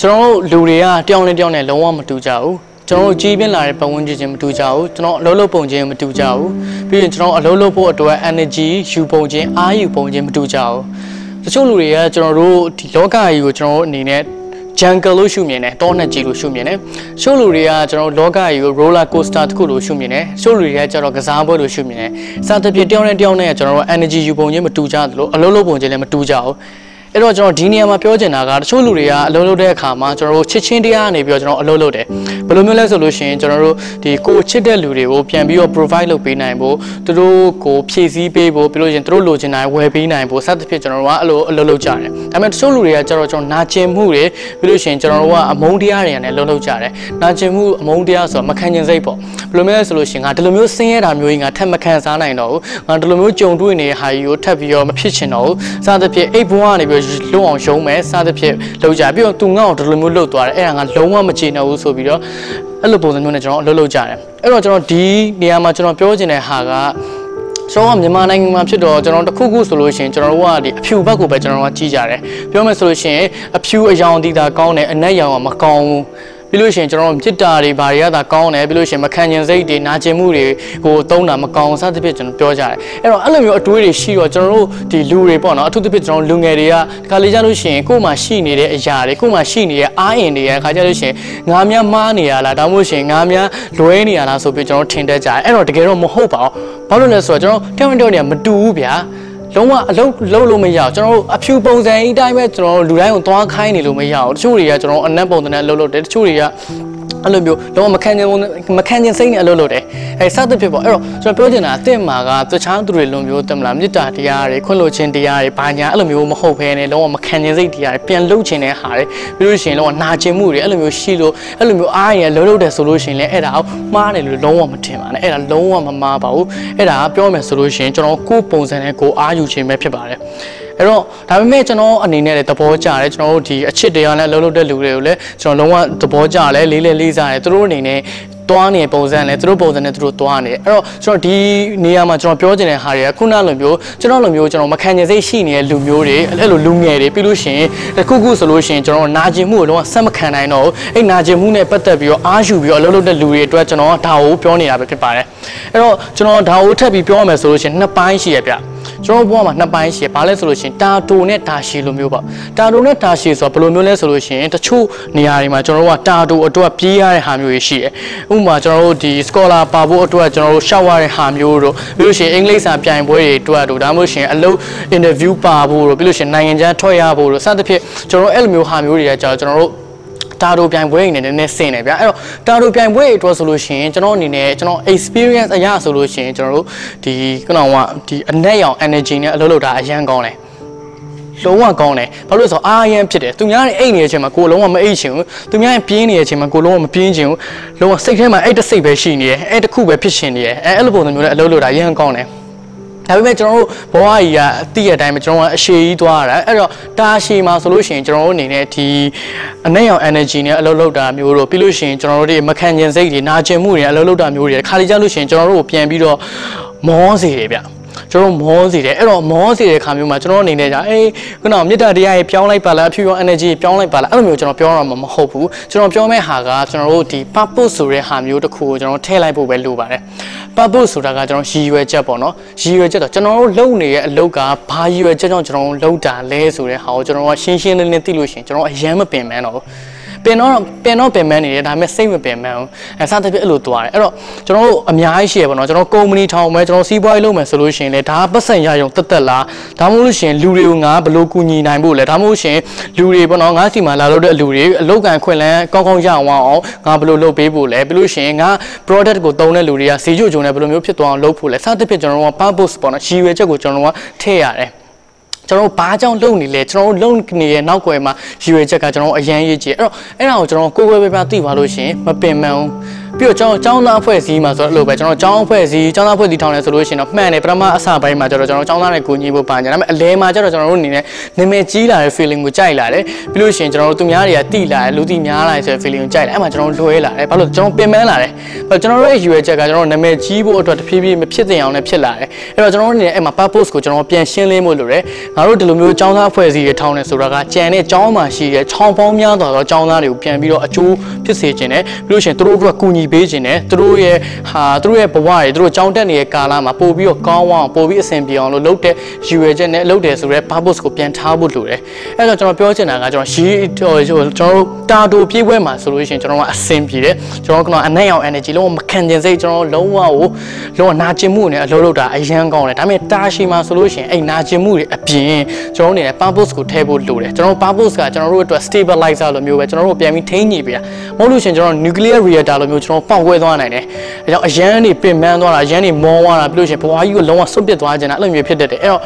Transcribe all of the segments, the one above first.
ကျွန်တော်တို့လူတွေကတယောက်နဲ့တယောက်နဲ့လုံးဝမတူကြဘူးကျွန်တော်တို့ကြီးပြင်းလာတဲ့ပတ်ဝန်းကျင်ချင်းမတူကြဘူးကျွန်တော်အလုပ်လုပ်ပုံချင်းမတူကြဘူးပြီးရင်ကျွန်တော်အလုပ်လုပ်ဖို့အတွက် energy ယူပုံချင်းအားယူပုံချင်းမတူကြဘူးတချို့လူတွေကကျွန်တော်တို့ဒီလောကကြီးကိုကျွန်တော်တို့အနေနဲ့ jungle လို့ရှုမြင်တယ်တောနဲ့ကြီးလို့ရှုမြင်တယ်ရှုပ်လူတွေကကျွန်တော်လောကကြီးကို roller coaster တစ်ခုလို့ရှုမြင်တယ်ရှုပ်လူတွေကကျတော့ကစားပွဲလို့ရှုမြင်တယ်စသဖြင့်တယောက်နဲ့တယောက်နဲ့ကျွန်တော်တို့ energy ယူပုံချင်းမတူကြသလိုအလုံးလုံးပုံချင်းလည်းမတူကြဘူး အဲ့တော့ကျွန်တော်ဒီနေရာမှာပြောချင်တာကတချို့လူတွေကအလုံးလုံးတဲ့အခါမှာကျွန်တော်တို့ချစ်ချင်းတရားနေပြီးတော့ကျွန်တော်အလုံးလုံးတယ်ဘယ်လိုမျိုးလဲဆိုလို့ရှိရင်ကျွန်တော်တို့ဒီကိုချစ်တဲ့လူတွေကိုပြန်ပြီးတော့ provide လုပ်ပေးနိုင်ဖို့သူတို့ကိုဖြည့်ဆည်းပေးဖို့ပြီးလို့ရှိရင်သူတို့လိုချင်တာဝယ်ပေးနိုင်ဖို့စသဖြင့်ကျွန်တော်တို့ကအလိုအလုံးလုံးကြတယ်ဒါပေမဲ့တချို့လူတွေကကျတော့ကျွန်တော်နာကျင်မှုတွေပြီးလို့ရှိရင်ကျွန်တော်တို့ကအမုန်းတရားတွေနဲ့လုံးလုံးကြတယ်နာကျင်မှုအမုန်းတရားဆိုတော့မခံကျင်စိတ်ပေါ့ဘယ်လိုမျိုးလဲဆိုလို့ရှိရင်ငါဒီလိုမျိုးဆင်းရဲတာမျိုးကြီးငါထပ်မခံစားနိုင်တော့ဘူးငါဒီလိုမျိုးကြုံတွေ့နေတဲ့ဟာကြီးကိုထပ်ပြီးတော့မဖြစ်ချင်တော့ဘူးစသဖြင့်အိတ်ဘွားကနေပြီးလွတ်အောင်ရုံးမယ်စသဖြင့်လောက်ကြပြီးတော့သူငါ့ကိုဒီလိုမျိုးလှုပ်သွားတယ်အဲ့ဒါငါလုံးဝမချေတော့ဘူးဆိုပြီးတော့အဲ့လိုပုံစံမျိုးနဲ့ကျွန်တော်အလုပ်လုပ်ကြတယ်အဲ့တော့ကျွန်တော်ဒီနေရာမှာကျွန်တော်ပြောချင်တဲ့ဟာကကျွန်တော်ကမြန်မာနိုင်ငံမှာဖြစ်တော့ကျွန်တော်တခုခုဆိုလို့ရှိရင်ကျွန်တော်တို့ကဒီအဖြူဘက်ကိုပဲကျွန်တော်တို့ကကြီးကြတယ်ပြောမယ်ဆိုလို့ရှိရင်အဖြူအယောင်တီတာကောင်းတယ်အနက်ရောင်ကမကောင်းဘူး ပြီးလို့ရှိရင်ကျွန်တော်တို့จิตတာတွေဘာတွေကသာကောင်းတယ်ပြီးလို့ရှိရင်မခံကျင်စိတ်တွေနာကျင်မှုတွေဟိုတုံးတာမကောင်းစသဖြင့်ကျွန်တော်ပြောကြတယ်အဲ့တော့အဲ့လိုမျိုးအတွေးတွေရှိတော့ကျွန်တော်တို့ဒီလူတွေပေါ့နော်အထူးသဖြင့်ကျွန်တော်လူငယ်တွေကဒီခါလေးကြလို့ရှိရင်ကိုယ်မှာရှိနေတဲ့အရာတွေကိုယ်မှာရှိနေတဲ့အားအင်တွေရဲ့ခါကြလို့ရှိရင်ငါများမှားနေရလားဒါမှမဟုတ်ရှင်ငါများလွဲနေရလားဆိုပြီးကျွန်တော်ထင်တတ်ကြတယ်အဲ့တော့တကယ်တော့မဟုတ်ပါဘူးဘာလို့လဲဆိုတော့ကျွန်တော်တောင်းတောင်းနေမတူဘူးဗျာ လုံးဝအလုံးလုံးလို့မရအောင်ကျွန်တော်တို့အဖြူပုံစံအတိုင်းပဲကျွန်တော်တို့လူတိုင်းကိုသွားခိုင်းနေလို့မရအောင်တချို့တွေကကျွန်တော်အနက်ပုံစံနဲ့လှုပ်လှုပ်တယ်တချို့တွေကအဲ့လိုမျိုးလုံးဝမခံကျင်မခံကျင်စိတ်နဲ့အလုပ်လုပ်တယ် အဲစသဖြင့်ပေါ့အဲ့တော့ကျွန်တော်ပြောချင်တာအစ်မှာကတခြားသူတွေလိုမျိုးတက်မလားမေတ္တာတရားတွေခွင့်လို့ခြင်းတရားတွေဘာညာအဲ့လိုမျိုးမဟုတ်ဘဲနဲ့လုံးဝမခံကျင်စိတ်တရားတွေပြန်လုပ်ခြင်းတဲ့ဟာတွေပြီးလို့ရှိရင်လုံးဝနာကျင်မှုတွေအဲ့လိုမျိုးရှိလို့အဲ့လိုမျိုးအားရလှုပ်လှုပ်တယ်ဆိုလို့ရှိရင်လည်းအဲ့ဒါကိုမှားတယ်လို့လုံးဝမထင်ပါနဲ့အဲ့ဒါလုံးဝမမှားပါဘူးအဲ့ဒါကပြောမယ်ဆိုလို့ရှိရင်ကျွန်တော်ကိုယ်ပုံစံနဲ့ကိုယ်အားယူခြင်းပဲဖြစ်ပါတယ်အဲ့တော့ဒါပေမဲ့ကျွန်တော်အနေနဲ့လည်းသဘောကျတယ်ကျွန်တော်တို့ဒီအချစ်တရားနဲ့အလုပ်လုပ်တဲ့လူတွေကိုလည်းကျွန်တော်လုံးဝသဘောကျတယ်လေးလေးလေးစားတယ်သူတို့အနေနဲ့ တွားနေပုံစံနဲ့သူတို့ပုံစံနဲ့သူတို့တွားနေအဲ့တော့ကျွန်တော်ဒီနေရာမှာကျွန်တော်ပြောချင်တဲ့ဟာတွေကခုနလိုမျိုးကျွန်တော်လိုမျိုးကျွန်တော်မခံချင်စိတ်ရှိနေတဲ့လူမျိုးတွေအဲ့လိုလူငယ်တွေပြီးလို့ရှိရင်တခုခုဆိုလို့ရှိရင်ကျွန်တော်နာကျင်မှုကိုလုံးဝဆက်မခံနိုင်တော့ဘူးအဲ့နာကျင်မှုနဲ့ပတ်သက်ပြီးတော့အားယူပြီးတော့အလုပ်လုပ်တဲ့လူတွေအတွက်ကျွန်တော်ဒါကိုပြောနေတာပဲဖြစ်ပါတယ်အဲ့တော့ကျွန်တော်ဒါကိုထပ်ပြီးပြောရမယ်ဆိုလို့ရှိရင်နှစ်ပိုင်းရှိရပြ ကျွန်တော်ဘဝမှာနှစ်ပိုင်းရှိရဘာလဲဆိုလို့ရှိရင်တာတိုနဲ့တာရှည်လိုမျိုးပေါ့တာတိုနဲ့တာရှည်ဆိုတော့ဘယ်လိုမျိုးလဲဆိုလို့ရှိရင်တချို့နေရာတွေမှာကျွန်တော်တို့ကတာတိုအတွက်ပြေးရတဲ့ဟာမျိုးတွေရှိတယ်ဥပမာကျွန်တော်တို့ဒီ scholar ပါဖို့အတွက်ကျွန်တော်တို့ရှောက်ရတဲ့ဟာမျိုးတို့ပြီးလို့ရှိရင်အင်္ဂလိပ်စာပြိုင်ပွဲတွေအတွက်တို့ဒါမှမဟုတ်ရှင်အလုပ် interview ပါဖို့တို့ပြီးလို့ရှိရင်နိုင်ငံခြားထွက်ရဖို့တို့စသဖြင့်ကျွန်တော်တို့အဲ့လိုမျိုးဟာမျိုးတွေကကျွန်တော်တို့ တာတိုပြိုင်ပွဲအနေနဲ့နည်းနည်းဆင်တယ်ဗျာအဲ့တော့တာတိုပြိုင်ပွဲအတွက်ဆိုလို့ရှိရင်ကျွန်တော်အနေနဲ့ကျွန်တော် experience အရာဆိုလို့ရှိရင်ကျွန်တော်တို့ဒီခုနကဒီအနက်ရောင် energy နဲ့အလုပ်လုပ်တာအရန်ကောင်းတယ်လုံးဝကောင်းတယ်ဘာလို့လဲဆိုတော့အာရန်ဖြစ်တယ်သူများရဲ့အိတ်နေတဲ့အချိန်မှာကိုယ်လုံးဝမအိတ်ချင်ဘူးသူများရဲ့ပြင်းနေတဲ့အချိန်မှာကိုယ်လုံးဝမပြင်းချင်ဘူးလုံးဝစိတ်ထဲမှာအဲ့တစ်စိတ်ပဲရှိနေတယ်အဲ့တစ်ခုပဲဖြစ်ရှင်နေတယ်အဲ့အဲ့လိုပုံစံမျိုးနဲ့အလုပ်လုပ်တာအရန်ကောင်းတယ် ဒါပေမဲ့ကျွန်တော်တို့ဘဝကြီးကအတိအတိုင်းပဲကျွန်တော်ကအရှည်ကြီးသွားရတာအဲ့တော့တာရှည်မှာဆိုလို့ရှိရင်ကျွန်တော်တို့အနေနဲ့ဒီအနက်ရောင် energy နဲ့အလုပ်လုပ်တာမျိုးတို့ပြီးလို့ရှိရင်ကျွန်တော်တို့ဒီမခံကျင်စိတ်တွေနာကျင်မှုတွေအလုပ်လုပ်တာမျိုးတွေခါလေးကြလို့ရှိရင်ကျွန်တော်တို့ကိုပြန်ပြီးတော့မောစေတယ်ဗျ ကျွန်တော်မောစီတယ်အဲ့တော့မောစီတဲ့ခါမျိုးမှာကျွန်တော်အနေနဲ့じゃအေးခုနကမေတ္တာတရားကြီးပြောင်းလိုက်ပါလားအဖြူရော energy ပြောင်းလိုက်ပါလားအဲ့လိုမျိုးကျွန်တော်ပြောရမှာမဟုတ်ဘူးကျွန်တော်ပြောမဲ့ဟာကကျွန်တော်တို့ဒီ purpose ဆိုတဲ့ဟာမျိုးတစ်ခုကိုကျွန်တော်ထည့်လိုက်ဖို့ပဲလိုပါတယ် purpose ဆိုတာကကျွန်တော်ရည်ရွယ်ချက်ပေါ့နော်ရည်ရွယ်ချက်တော့ကျွန်တော်တို့လုပ်နေတဲ့အလုပ်ကဘာရည်ရွယ်ချက်ကြောင့်ကျွန်တော်တို့လုပ်တာလဲဆိုတဲ့ဟာကိုကျွန်တော်ကရှင်းရှင်းလင်းလင်းသိလို့ရှိရင်ကျွန်တော်အယမ်းမပင်ပန်းတော့ဘူး ပင်တော့ပင်တော့ပင်ပန်းနေတယ်ဒါပေမဲ့စိတ်မပင်ပန်းဘူးအဲစသဖြင့်အဲ့လိုသွားတယ်အဲ့တော့ကျွန်တော်တို့အများကြီးရှိရပါတော့ကျွန်တော်ကုမ္ပဏီထောင်မယ်ကျွန်တော်စီးပွားရေးလုပ်မယ်ဆိုလို့ရှိရင်လေဒါပတ်စံရရုံတက်တက်လားဒါမှမဟုတ်လို့ရှိရင်လူတွေကိုငါဘယ်လိုကူညီနိုင်ဖို့လဲဒါမှမဟုတ်ရှင်လူတွေပေါ့နော်ငါစီမှာလာလို့တဲ့လူတွေအလုပ်ကန်ခွင့်လန်းကောင်းကောင်းရအောင်အောင်ငါဘယ်လိုလုပ်ပေးဖို့လဲပြီးလို့ရှိရင်ငါ product ကိုတုံးတဲ့လူတွေကစီကြိုကြုံနဲ့ဘယ်လိုမျိုးဖြစ်သွားအောင်လုပ်ဖို့လဲစသဖြင့်ကျွန်တော်တို့က purpose ပေါ့နော်ရည်ရွယ်ချက်ကိုကျွန်တော်တို့ကထည့်ရတယ် ကျွန်တော်ဘာကြောင့်လုံနေလဲကျွန်တော်လုံနေတဲ့နောက်ွယ်မှာရည်ရွယ်ချက်ကကျွန်တော်အရန်ရေးကြည့်အဲ့တော့အဲ့ဒါကိုကျွန်တော်ကိုယ်ကိုယ်ပဲပြသိပါလို့ရှင်မပင်ပန်းဘူး ပြီးတော့ကျွန်တော်ចောင်းသားအဖွဲ့အစည်းမှာဆိုတော့အဲ့လိုပဲကျွန်တော်ចောင်းအဖွဲ့အစည်းចောင်းသားအဖွဲ့အစည်းထောင်လဲဆိုလို့ရှိရင်တော့မှန်တယ်ပထမအစပိုင်းမှာကျတော့ကျွန်တော်ចောင်းသားတွေကိုညီဖို့ပါညာဒါပေမဲ့အလဲမှာကျတော့ကျွန်တော်တို့အနေနဲ့နာမည်ကြီးလာတဲ့ feeling ကိုကြိုက်လာတယ်ပြီးလို့ရှိရင်ကျွန်တော်တို့သူများတွေကတိလာတယ်လူတိများလာတယ်ဆိုတဲ့ feeling ကိုကြိုက်လာအဲ့မှာကျွန်တော်တို့လွှဲလာတယ်ဘာလို့ကျွန်တော်ပင်ပန်းလာတယ်ဘာလို့ကျွန်တော်တို့ရဲ့ရွယ်ချက်ကကျွန်တော်တို့နာမည်ကြီးဖို့အတွက်တဖြည်းဖြည်းမဖြစ်သင့်အောင်လည်းဖြစ်လာတယ်အဲ့တော့ကျွန်တော်တို့အနေနဲ့အဲ့မှာ purpose ကိုကျွန်တော်ပြန်ရှင်းလင်းဖို့လိုတယ်ငါတို့ဒီလိုမျိုးចောင်းသားအဖွဲ့အစည်းတွေထောင်နေဆိုတာကကြံတဲ့ចောင်းမှာရှိတဲ့ချောင်းပေါင်းများစွာသောចောင်းသားတွေကိုပြန်ပြီးတော့အကျိုးဖြစ်စေခြင်းနဲ့ပြီးလို့ရှိရင်သူတို့အတွက်ကူညီ ပေးခြင်းနဲ့သူတို့ရဲ့ဟာသူတို့ရဲ့ဘဝတွေသူတို့ចောင်းတက်နေတဲ့ကာလမှာပို့ပြီးတော့ကောင်းအောင်ပို့ပြီးအဆင်ပြေအောင်လို့လုပ်တဲ့ရည်ရွယ်ချက်နဲ့လုပ်တယ်ဆိုတော့ purpose ကိုပြန်ထားဖို့လိုတယ်အဲ့တော့ကျွန်တော်ပြောချင်တာကကျွန်တော်ရေးကျွန်တော်တို့တာတိုပြေးပွဲမှာဆိုလို့ရှိရင်ကျွန်တော်ကအဆင်ပြေတယ်ကျွန်တော်ကတော့အနိုင်အောင် energy လုံးဝမခံကျင်စိတ်ကျွန်တော်လုံးဝကိုလုံးဝနာကျင်မှုနဲ့အလုပ်လုပ်တာအရန်ကောင်းတယ်ဒါပေမဲ့တာရှည်မှာဆိုလို့ရှိရင်အဲ့နာကျင်မှုတွေအပြင်ကျွန်တော်အနေနဲ့ purpose ကိုထည့်ဖို့လိုတယ်ကျွန်တော် purpose ကကျွန်တော်တို့အတွက် stabilizer လိုမျိုးပဲကျွန်တော်တို့ပြန်ပြီးထိန်းညှိပေးတာမဟုတ်လို့ရှိရင်ကျွန်တော် nuclear reactor လိုမျိုးကျွန်တော်ပေါက်ကွဲသွားနိုင်တယ်အဲကြောင့်အရန်နေပင်ပန်းသွားတာအရန်နေမောသွားတာပြီးလို့ရှိရင်ဘဝကြီးကိုလုံးဝဆွတ်ပစ်သွားခြင်းတာအဲ့လိုမျိုးဖြစ်တတ်တယ်အဲ့တော့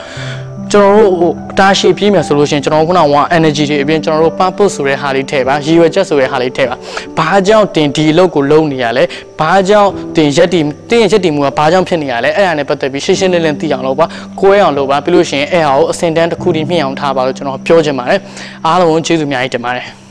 ကျွန်တော်တို့ဟိုတာရှည်ပြေးမယ်ဆိုလို့ရှိရင်ကျွန်တော်ခုနက energy တွေအပြင်ကျွန်တော်တို့ purpose ဆိုတဲ့ဟာလေးထည့်ပါရည်ရွယ်ချက်ဆိုတဲ့ဟာလေးထည့်ပါဘာကြောင့်တင်ဒီအလုပ်ကိုလုပ်နေရလဲဘာကြောင့်တင်ရက်တီတင်ရက်တီမူကဘာကြောင့်ဖြစ်နေရလဲအဲ့ဒါနဲ့ပတ်သက်ပြီးရှင်းရှင်းလင်းလင်းသိအောင်လုပ်ပါကိုယ်အောင်လုပ်ပါပြီးလို့ရှိရင်အဲ့ဟာကိုအစင်တန်းတစ်ခုတည်းမြင့်အောင်ထားပါလို့ကျွန်တော်ပြောချင်ပါတယ်အားလုံးကိုကျေးဇူးအများကြီးတင်ပါတယ်